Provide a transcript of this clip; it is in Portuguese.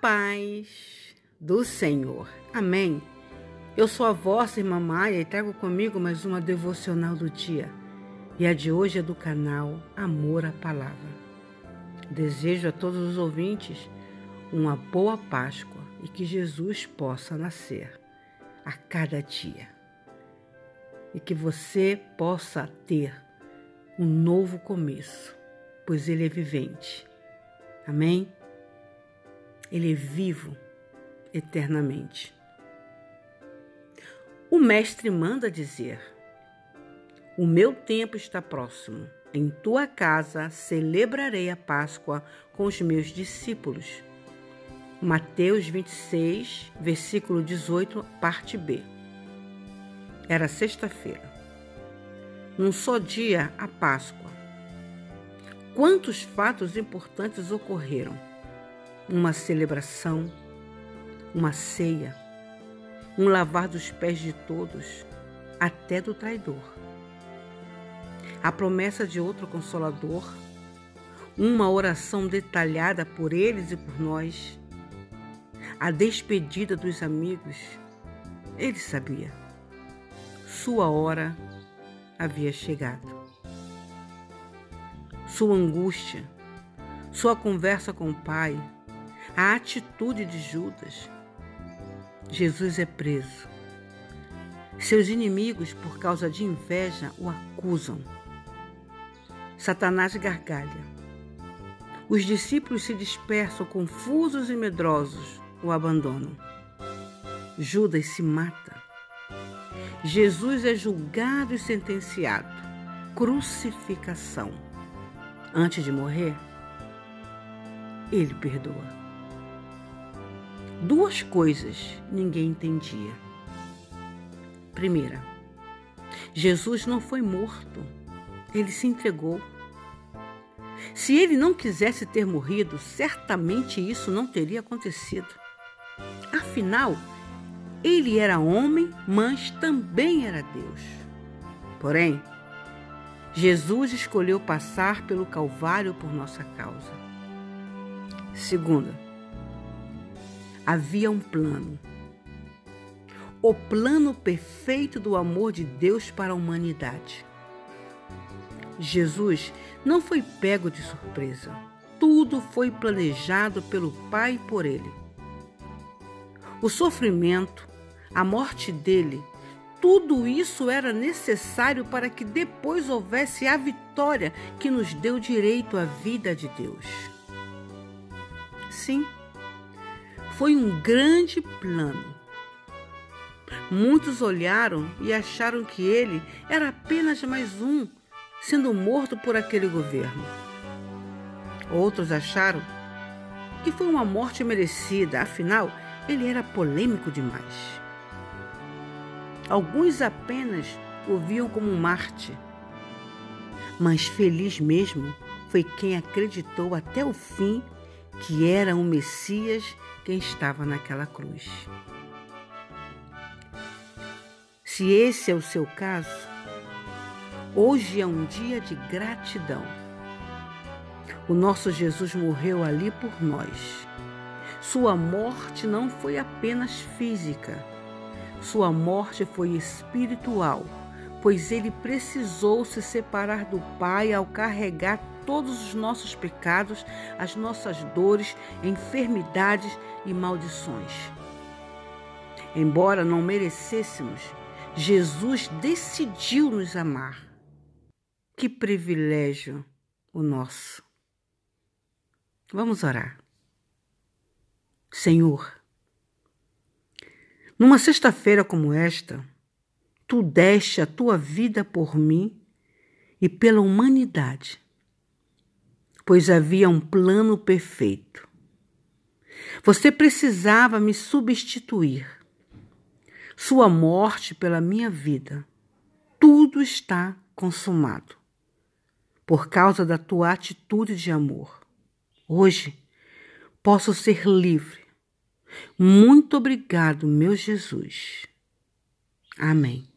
paz do Senhor. Amém. Eu sou a vossa irmã Maia e trago comigo mais uma devocional do dia. E a de hoje é do canal Amor à Palavra. Desejo a todos os ouvintes uma boa Páscoa e que Jesus possa nascer a cada dia. E que você possa ter um novo começo, pois Ele é vivente. Amém? Ele é vivo eternamente. O Mestre manda dizer: O meu tempo está próximo. Em tua casa celebrarei a Páscoa com os meus discípulos. Mateus 26, versículo 18, parte B. Era sexta-feira. Num só dia, a Páscoa. Quantos fatos importantes ocorreram? Uma celebração, uma ceia, um lavar dos pés de todos, até do traidor. A promessa de outro consolador, uma oração detalhada por eles e por nós, a despedida dos amigos. Ele sabia. Sua hora havia chegado. Sua angústia, sua conversa com o Pai, a atitude de Judas, Jesus é preso. Seus inimigos, por causa de inveja, o acusam. Satanás gargalha. Os discípulos se dispersam, confusos e medrosos, o abandonam. Judas se mata. Jesus é julgado e sentenciado. Crucificação. Antes de morrer, ele perdoa. Duas coisas ninguém entendia. Primeira, Jesus não foi morto, ele se entregou. Se ele não quisesse ter morrido, certamente isso não teria acontecido. Afinal, ele era homem, mas também era Deus. Porém, Jesus escolheu passar pelo Calvário por nossa causa. Segunda, havia um plano. O plano perfeito do amor de Deus para a humanidade. Jesus não foi pego de surpresa. Tudo foi planejado pelo Pai por ele. O sofrimento, a morte dele, tudo isso era necessário para que depois houvesse a vitória que nos deu direito à vida de Deus. Sim, foi um grande plano. Muitos olharam e acharam que ele era apenas mais um, sendo morto por aquele governo. Outros acharam que foi uma morte merecida, afinal, ele era polêmico demais. Alguns apenas o viam como um Marte. Mas feliz mesmo foi quem acreditou até o fim que era o Messias quem estava naquela cruz. Se esse é o seu caso, hoje é um dia de gratidão. O nosso Jesus morreu ali por nós. Sua morte não foi apenas física, sua morte foi espiritual, pois ele precisou se separar do Pai ao carregar todos os nossos pecados, as nossas dores, enfermidades e maldições. Embora não merecêssemos, Jesus decidiu nos amar. Que privilégio o nosso. Vamos orar. Senhor, numa sexta-feira como esta, tu deste a tua vida por mim e pela humanidade pois havia um plano perfeito. Você precisava me substituir. Sua morte pela minha vida. Tudo está consumado. Por causa da tua atitude de amor. Hoje posso ser livre. Muito obrigado, meu Jesus. Amém.